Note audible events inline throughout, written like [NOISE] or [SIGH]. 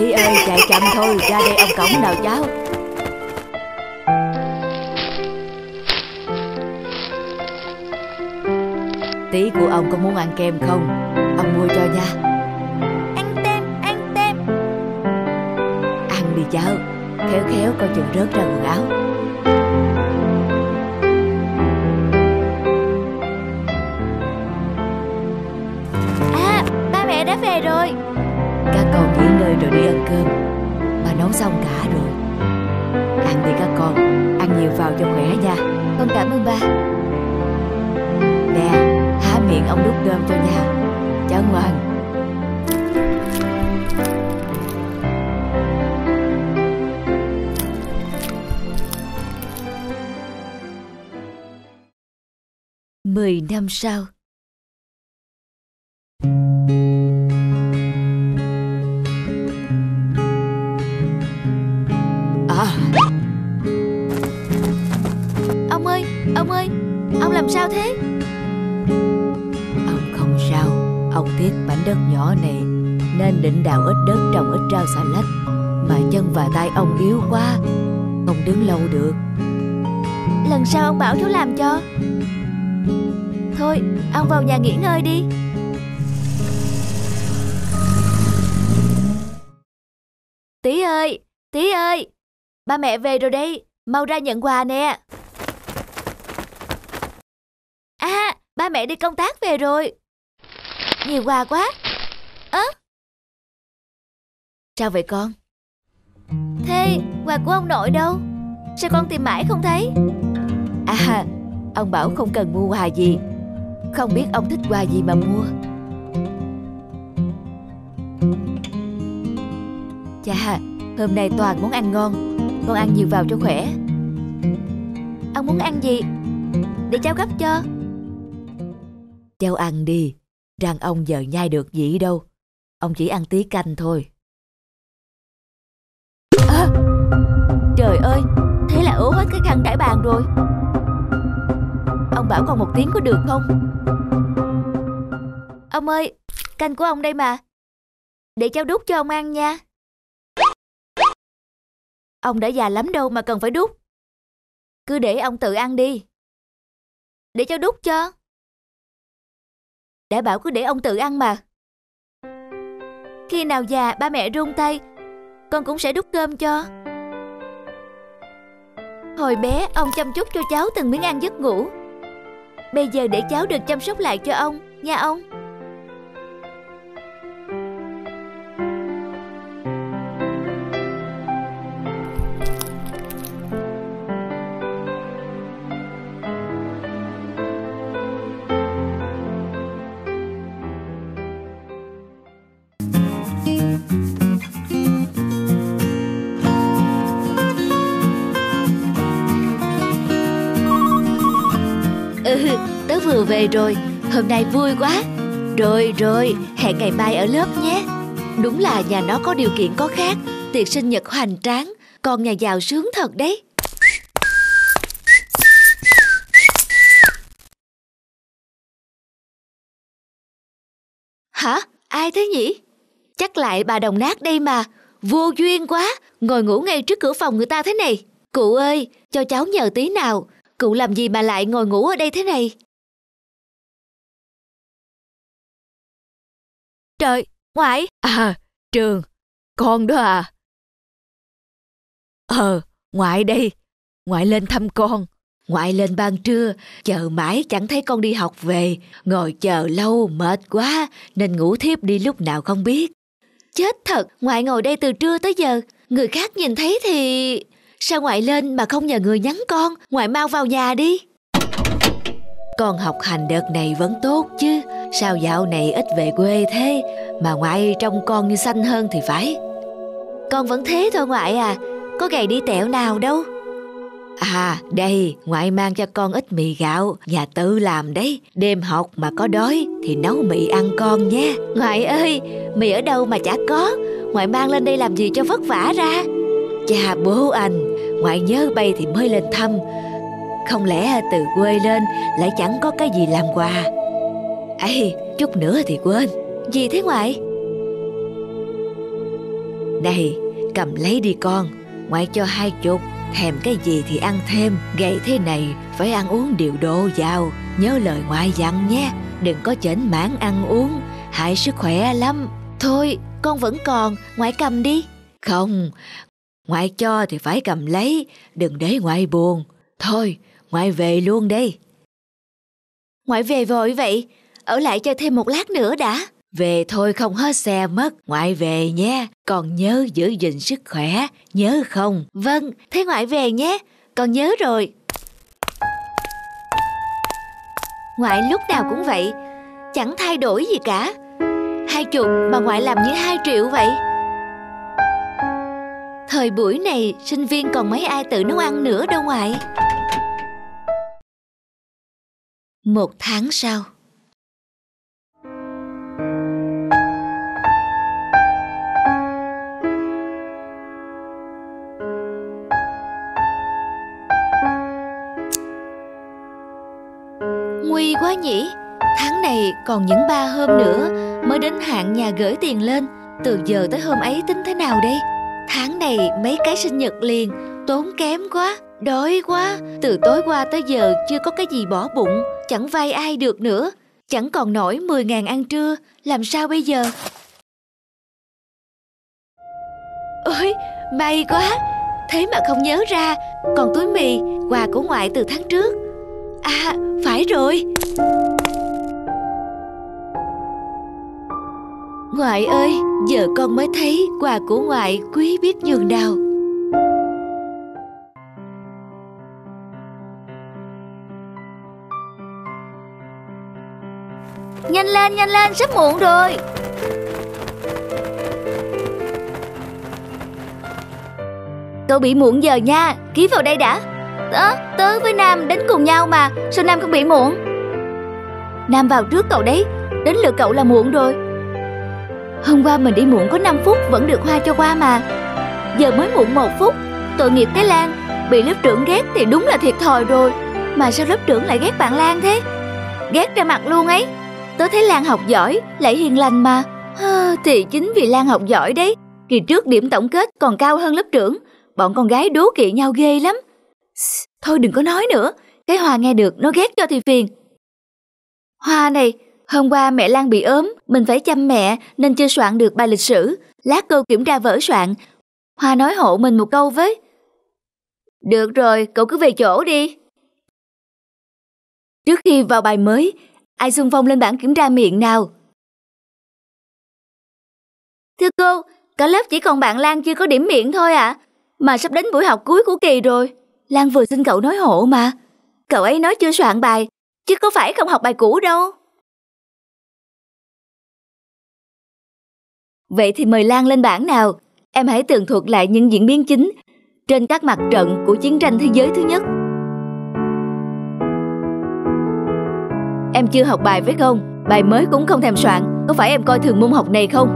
Tí ơi chạy chậm thôi Ra đây ông cổng nào cháu. Tí của ông có muốn ăn kem không? Ông mua cho nha. Ăn tem, ăn tem. Ăn đi cháu Khéo khéo coi chừng rớt ra quần áo. À, ba mẹ đã về rồi các con nghỉ ngơi rồi đi ăn cơm. Bà nấu xong cả rồi. Ăn đi các con. Ăn nhiều vào cho khỏe nha. Con cảm ơn ba. Nè, Há miệng ông đút cơm cho nha. Cháu ngoan. Mười năm sau làm sao thế? Ông không sao. Ông tiếc mảnh đất nhỏ này Nên định đào ít đất trồng ít rau xà lách. Mà chân và tay ông yếu quá Không đứng lâu được. Lần sau ông bảo cháu làm cho. Thôi, ông vào nhà nghỉ ngơi đi. Tí ơi, tí ơi. Ba mẹ về rồi đây. Mau ra nhận quà nè À, ba mẹ đi công tác về rồi. Nhiều quà quá. Ớ Sao vậy con? Thế, quà của ông nội đâu? Sao con tìm mãi không thấy? À Ông bảo không cần mua quà gì. Không biết ông thích quà gì mà mua. Chà, Hôm nay toàn món ăn ngon. Con ăn nhiều vào cho khỏe. Ông muốn ăn gì? Để cháu gấp cho. Cháu ăn đi. Răng ông giờ nhai được gì đâu. Ông chỉ ăn tí canh thôi. À, Trời ơi! Thế là ố hết cái khăn trải bàn rồi. Ông bảo còn một tiếng có được không? Ông ơi! Canh của ông đây mà. Để cháu đút cho ông ăn nha. Ông đã già lắm đâu mà cần phải đút. Cứ để ông tự ăn đi. Để cháu đút cho. Đã bảo cứ để ông tự ăn mà. Khi nào già, ba mẹ run tay, Con cũng sẽ đút cơm cho. Hồi bé, ông chăm chút cho cháu từng miếng ăn giấc ngủ. Bây giờ để cháu được chăm sóc lại cho ông, Nha ông. Về rồi, hôm nay vui quá. Rồi rồi, hẹn ngày mai ở lớp nhé. Đúng là nhà nó có điều kiện có khác, tiệc sinh nhật hoành tráng, con nhà giàu sướng thật đấy. Hả? Ai thế nhỉ? Chắc lại bà đồng nát đây mà. Vô duyên quá, ngồi ngủ ngay trước cửa phòng người ta thế này. Cụ ơi, cho cháu nhờ tí nào, Cụ làm gì mà lại ngồi ngủ ở đây thế này? Trời, ngoại! À, Trường, con đó à? Ờ, ngoại đây. Ngoại lên thăm con. Ngoại lên ban trưa, chờ mãi chẳng thấy con đi học về. Ngồi chờ lâu, mệt quá, nên ngủ thiếp đi lúc nào không biết. Chết thật, ngoại ngồi đây từ trưa tới giờ. Người khác nhìn thấy thì... Sao ngoại lên mà không nhờ người nhắn con Ngoại mau vào nhà đi Con học hành đợt này vẫn tốt chứ. Sao dạo này ít về quê thế? Mà ngoại trông con như xanh hơn thì phải. Con vẫn thế thôi ngoại à. Có gầy đi tẹo nào đâu. À đây ngoại mang cho con ít mì gạo Nhà tự làm đấy. Đêm học mà có đói Thì nấu mì ăn con nhé. Ngoại ơi Mì ở đâu mà chả có? Ngoại mang lên đây làm gì cho vất vả ra? Cha bố anh Ngoại nhớ bay thì mới lên thăm không lẽ từ quê lên Lại chẳng có cái gì làm quà? Ấy chút nữa thì quên. Gì thế ngoại? Này, cầm lấy đi con, ngoại cho hai chục, thèm cái gì thì ăn thêm, gầy thế này phải ăn uống điều độ vào, nhớ lời ngoại dặn nhé, đừng có chảnh mãn ăn uống, hại sức khỏe lắm. Thôi, con vẫn còn, ngoại cầm đi. Không, ngoại cho thì phải cầm lấy, đừng để ngoại buồn. Thôi, ngoại về luôn đây. Ngoại về vội vậy, ở lại chơi thêm một lát nữa đã. Về thôi không hết xe mất, ngoại về nhé, còn nhớ giữ gìn sức khỏe, nhớ không? Vâng, thế ngoại về nhé, con nhớ rồi. Ngoại lúc nào cũng vậy, chẳng thay đổi gì cả. Hai chục mà ngoại làm như hai triệu vậy. Thời buổi này, sinh viên còn mấy ai tự nấu ăn nữa đâu ngoại. Một tháng sau. Nguy quá nhỉ. Tháng này còn những ba hôm nữa Mới đến hạn nhà gửi tiền lên. Từ giờ tới hôm ấy tính thế nào đây? Tháng này mấy cái sinh nhật liền. Tốn kém quá, Đói quá. Từ tối qua tới giờ chưa có cái gì bỏ bụng. Chẳng vay ai được nữa. Chẳng còn nổi 10 ngàn ăn trưa. Làm sao bây giờ? Ôi, may quá. Thế mà không nhớ ra. Còn túi mì, Quà của ngoại từ tháng trước. À phải rồi. Ngoại ơi, Giờ con mới thấy quà của ngoại quý biết nhường nào. Nhanh lên nhanh lên sắp muộn rồi. Cậu bị muộn giờ nha Ký vào đây đã. Tớ, tớ với Nam đến cùng nhau mà Sao Nam không bị muộn? Nam vào trước cậu đấy Đến lượt cậu là muộn rồi. Hôm qua mình đi muộn có 5 phút Vẫn được Hoa cho qua mà. Giờ mới muộn một phút Tội nghiệp cái Lan Bị lớp trưởng ghét thì đúng là thiệt thòi rồi. Mà sao lớp trưởng lại ghét bạn Lan thế? Ghét ra mặt luôn ấy. Tớ thấy Lan học giỏi Lại hiền lành mà. À, Thì chính vì Lan học giỏi đấy. Kỳ trước điểm tổng kết còn cao hơn lớp trưởng Bọn con gái đố kỵ nhau ghê lắm. Thôi đừng có nói nữa Cái Hoa nghe được nó ghét cho thì phiền. Hoa này Hôm qua mẹ Lan bị ốm Mình phải chăm mẹ Nên chưa soạn được bài lịch sử. Lát cô kiểm tra vở soạn. Hoa nói hộ mình một câu với. Được rồi cậu cứ về chỗ đi. Trước khi vào bài mới Ai xung phong lên bảng kiểm tra miệng nào Thưa cô Cả lớp chỉ còn bạn Lan chưa có điểm miệng thôi ạ à. Mà sắp đến buổi học cuối của kỳ rồi Lan vừa xin cậu nói hộ mà. Cậu ấy nói chưa soạn bài, chứ có phải không học bài cũ đâu. Vậy thì mời Lan lên bảng nào. Em hãy tường thuật lại những diễn biến chính trên các mặt trận của chiến tranh thế giới thứ nhất. Em chưa học bài phải không? Bài mới cũng không thèm soạn. Có phải em coi thường môn học này không?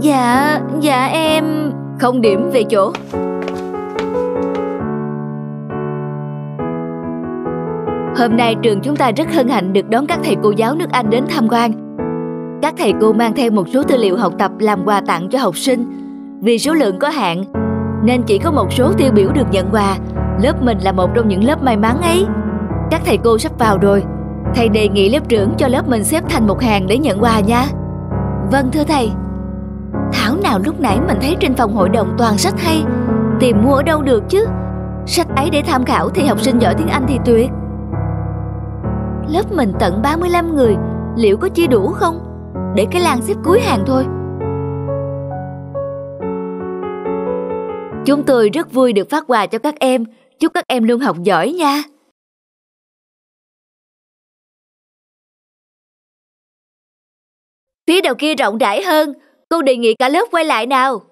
Dạ, dạ em... Không điểm về chỗ. Hôm nay trường chúng ta rất hân hạnh được đón các thầy cô giáo nước Anh đến tham quan. Các thầy cô mang theo một số tư liệu học tập làm quà tặng cho học sinh. Vì số lượng có hạn, nên chỉ có một số tiêu biểu được nhận quà. Lớp mình là một trong những lớp may mắn ấy. Các thầy cô sắp vào rồi. Thầy đề nghị lớp trưởng cho lớp mình xếp thành một hàng để nhận quà nha. Vâng thưa thầy. Thảo nào lúc nãy mình thấy trên phòng hội đồng toàn sách hay. Tìm mua ở đâu được chứ? Sách ấy để tham khảo thì học sinh giỏi tiếng Anh thì tuyệt. Lớp mình tận 35 người, liệu có chia đủ không? Để cái làng xếp cuối hàng thôi. Chúng tôi rất vui được phát quà cho các em. Chúc các em luôn học giỏi nha. Phía đầu kia rộng rãi hơn, cô đề nghị cả lớp quay lại nào.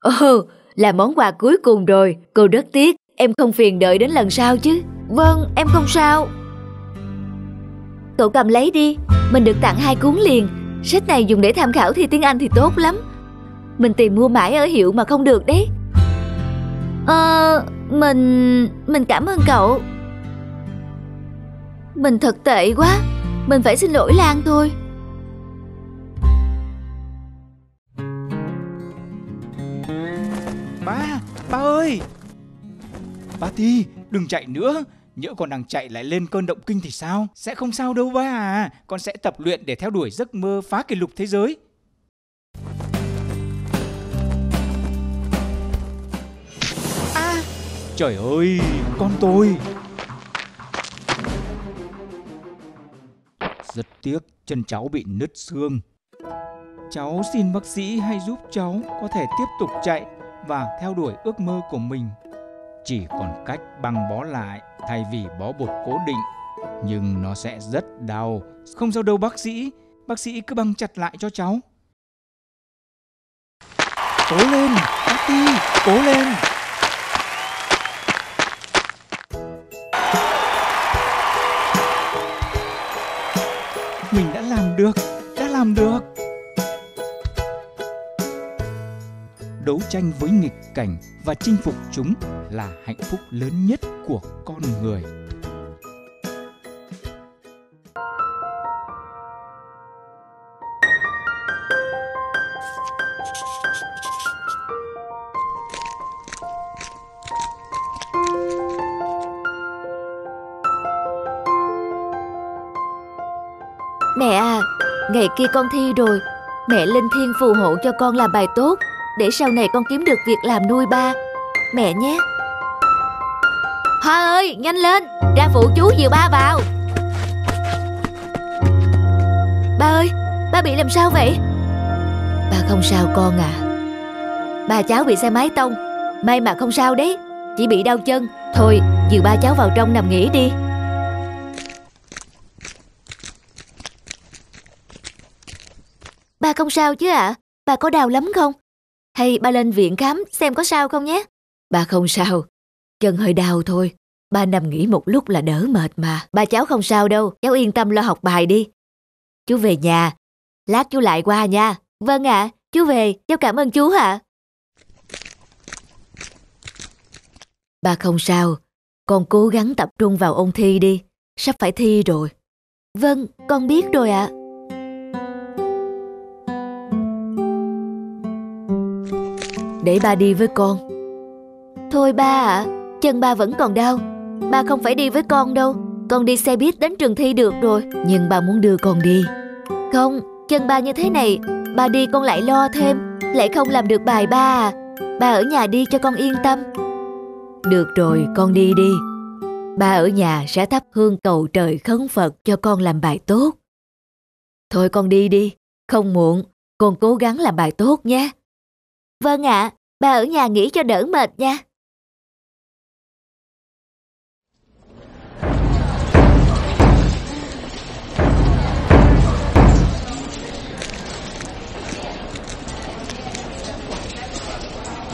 Ồ, là món quà cuối cùng rồi, cô rất tiếc, em không phiền đợi đến lần sau chứ. Vâng, em không sao. Cậu cầm lấy đi, mình được tặng hai cuốn liền. Sách này dùng để tham khảo thi tiếng Anh thì tốt lắm. Mình tìm mua mãi ở hiệu mà không được đấy. Ờ, mình... mình cảm ơn cậu. Mình thật tệ quá. Mình phải xin lỗi Lan thôi. Ba, ba ơi! Ba Ti, đừng chạy nữa. Nhỡ con đang chạy lại lên cơn động kinh thì sao? Sẽ không sao đâu ba à. Con sẽ tập luyện để theo đuổi giấc mơ phá kỷ lục thế giới. Trời ơi, con tôi Rất tiếc chân cháu bị nứt xương Cháu xin bác sĩ hãy giúp cháu có thể tiếp tục chạy và theo đuổi ước mơ của mình. Chỉ còn cách băng bó lại thay vì bó bột cố định. Nhưng nó sẽ rất đau. Không sao đâu bác sĩ, bác sĩ cứ băng chặt lại cho cháu. Cố lên, bác cố lên. Được, đã làm được. đấu tranh với nghịch cảnh và chinh phục chúng là hạnh phúc lớn nhất của con người ngày kia con thi rồi. Mẹ linh thiên phù hộ cho con làm bài tốt. Để sau này con kiếm được việc làm nuôi ba. Mẹ nhé. Hoa ơi, nhanh lên. Ra phụ chú dìu ba vào. Ba ơi, Ba bị làm sao vậy? Ba không sao con à. Ba cháu bị xe máy tông. May mà không sao đấy. Chỉ bị đau chân. Thôi, dìu ba cháu vào trong nằm nghỉ đi. Ba không sao chứ ạ à? Ba có đau lắm không hay ba lên viện khám xem có sao không nhé? Ba không sao, chân hơi đau thôi. Ba nằm nghỉ một lúc là đỡ mệt mà. Ba cháu không sao đâu, cháu yên tâm lo học bài đi. Chú về nhà, lát chú lại qua nha. Vâng ạ, à, chú về, cháu cảm ơn chú ạ. Ba không sao, con cố gắng tập trung vào ôn thi đi, sắp phải thi rồi. Vâng, con biết rồi ạ. À. để ba đi với con. Thôi ba ạ, à, chân ba vẫn còn đau. Ba không phải đi với con đâu, con đi xe buýt đến trường thi được rồi. Nhưng ba muốn đưa con đi. Không, chân ba như thế này, ba đi con lại lo thêm, lại không làm được bài ba à. Ba ở nhà đi cho con yên tâm. Được rồi, con đi đi. Ba ở nhà sẽ thắp hương cầu trời khấn Phật cho con làm bài tốt. Thôi con đi đi, không muộn, con cố gắng làm bài tốt nhé. Vâng ạ, à, bà ở nhà nghỉ cho đỡ mệt nha.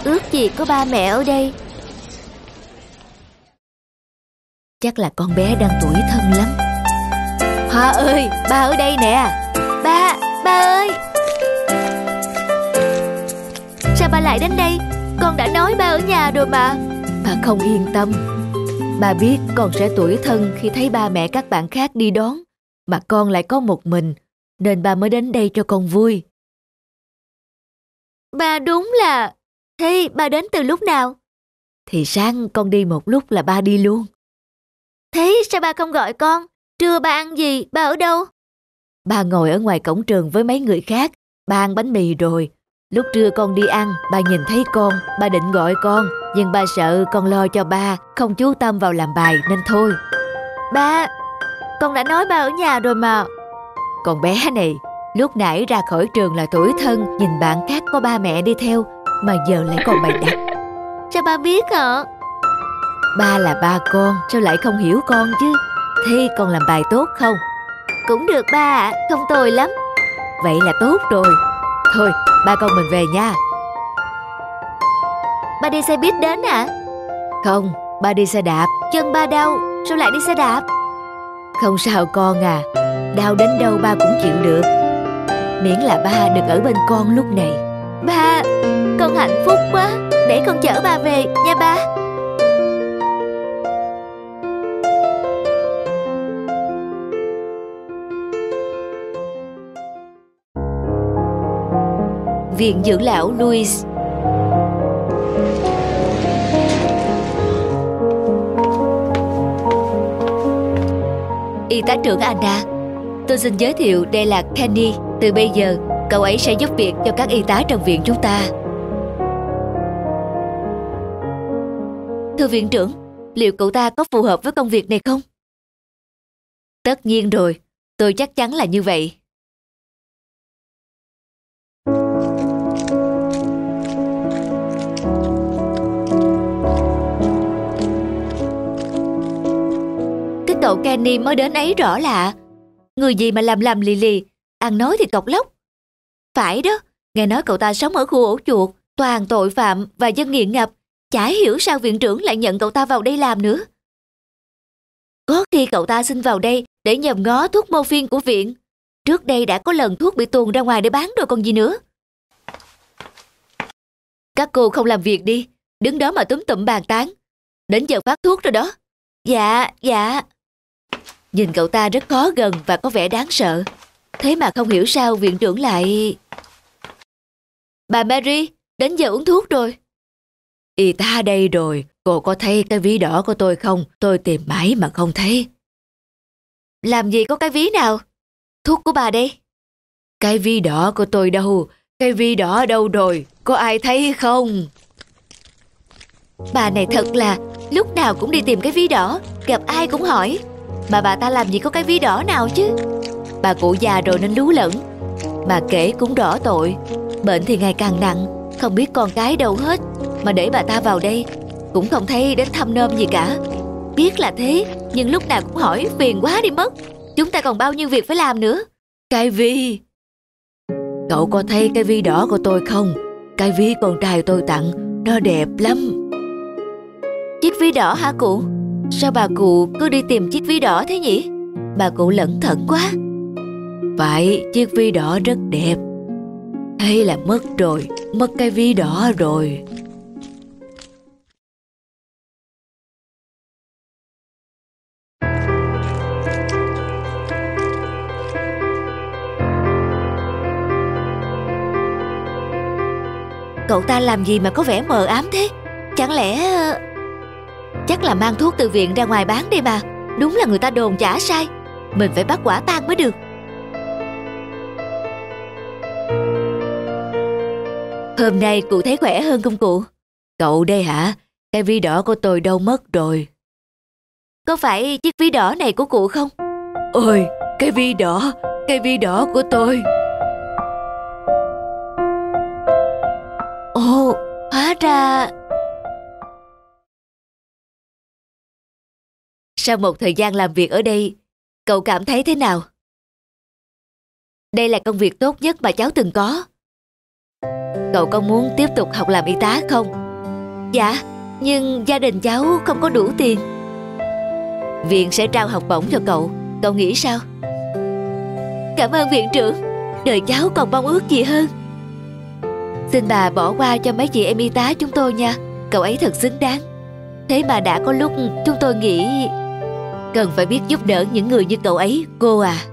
Ước gì có ba mẹ ở đây. Chắc là con bé đang tuổi thân lắm. Hoa ơi, ba ở đây nè. Ba, ba ơi. Sao ba lại đến đây Con đã nói ba ở nhà rồi mà Bà không yên tâm Bà biết con sẽ tuổi thân khi thấy ba mẹ các bạn khác đi đón Mà con lại có một mình Nên ba mới đến đây cho con vui Ba đúng là Thế ba đến từ lúc nào? Thì sáng con đi một lúc là ba đi luôn Thế sao ba không gọi con? Trưa ba ăn gì? Ba ở đâu? Ba ngồi ở ngoài cổng trường với mấy người khác Ba ăn bánh mì rồi Lúc trưa con đi ăn, ba nhìn thấy con, ba định gọi con, nhưng ba sợ con lo cho ba, không chú tâm vào làm bài nên thôi. Ba, con đã nói ba ở nhà rồi mà. Con bé này, lúc nãy ra khỏi trường là tuổi thân, nhìn bạn khác có ba mẹ đi theo, mà giờ lại còn bày đặt. [LAUGHS] Sao ba biết hả? Ba là ba con, sao lại không hiểu con chứ? Thế con làm bài tốt không? Cũng được ba ạ, không tồi lắm. Vậy là tốt rồi. Thôi, ba con mình về nha. Ba đi xe buýt đến à Không, ba đi xe đạp. Chân ba đau, sao lại đi xe đạp? Không sao con à Đau đến đâu ba cũng chịu được. Miễn là ba được ở bên con lúc này. Ba, con hạnh phúc quá. Để con chở ba về nha ba Viện dưỡng lão Louis Y tá trưởng Anna, Tôi xin giới thiệu đây là Kenny. Từ bây giờ, cậu ấy sẽ giúp việc cho các y tá trong viện chúng ta. Thưa viện trưởng, Liệu cậu ta có phù hợp với công việc này không? Tất nhiên rồi, Tôi chắc chắn là như vậy. Cậu Kenny mới đến ấy rõ lạ. Người gì mà làm làm lì lì, ăn nói thì cọc lóc. Phải đó, nghe nói cậu ta sống ở khu ổ chuột, toàn tội phạm và dân nghiện ngập. Chả hiểu sao viện trưởng lại nhận cậu ta vào đây làm nữa. Có khi cậu ta xin vào đây để nhầm ngó thuốc morphine của viện. Trước đây đã có lần thuốc bị tuồn ra ngoài để bán rồi còn gì nữa. Các cô không làm việc đi, đứng đó mà túm tụm bàn tán. Đến giờ phát thuốc rồi đó. Dạ, dạ. Nhìn cậu ta rất khó gần và có vẻ đáng sợ. Thế mà không hiểu sao viện trưởng lại... Bà Mary, đến giờ uống thuốc rồi. Y ta đây rồi, cô có thấy cái ví đỏ của tôi không? Tôi tìm mãi mà không thấy. Làm gì có cái ví nào? Thuốc của bà đây. Cái ví đỏ của tôi đâu? Cái ví đỏ đâu rồi? Có ai thấy không? Bà này thật là lúc nào cũng đi tìm cái ví đỏ, gặp ai cũng hỏi. Mà bà ta làm gì có cái ví đỏ nào chứ? Bà cụ già rồi nên lú lẫn. Mà kể cũng đỏ tội. Bệnh thì ngày càng nặng Không biết con cái đâu hết. Mà để bà ta vào đây Cũng không thấy đến thăm nôm gì cả. Biết là thế Nhưng lúc nào cũng hỏi phiền quá đi mất. Chúng ta còn bao nhiêu việc phải làm nữa. Cái vi Cậu có thấy cái vi đỏ của tôi không? Cái vi con trai tôi tặng Nó đẹp lắm. Chiếc vi đỏ hả cụ Sao bà cụ cứ đi tìm chiếc ví đỏ thế nhỉ? Bà cụ lẩn thận quá. Phải, chiếc ví đỏ rất đẹp. Hay là mất rồi, mất cái ví đỏ rồi. Cậu ta làm gì mà có vẻ mờ ám thế? Chẳng lẽ Chắc là mang thuốc từ viện ra ngoài bán đi mà Đúng là người ta đồn chả sai Mình phải bắt quả tang mới được Hôm nay cụ thấy khỏe hơn không cụ? Cậu đây hả? Cái ví đỏ của tôi đâu mất rồi Có phải chiếc ví đỏ này của cụ không? Ôi, cái ví đỏ, cái ví đỏ của tôi Ồ, hóa ra Sau một thời gian làm việc ở đây, cậu cảm thấy thế nào? Đây là công việc tốt nhất mà cháu từng có. Cậu có muốn tiếp tục học làm y tá không? Dạ, nhưng gia đình cháu không có đủ tiền. Viện sẽ trao học bổng cho cậu, cậu nghĩ sao? Cảm ơn viện trưởng, đời cháu còn mong ước gì hơn. Xin bà bỏ qua cho mấy chị em y tá chúng tôi nha, cậu ấy thật xứng đáng. Thế mà đã có lúc chúng tôi nghĩ cần phải biết giúp đỡ những người như cậu ấy, cô à.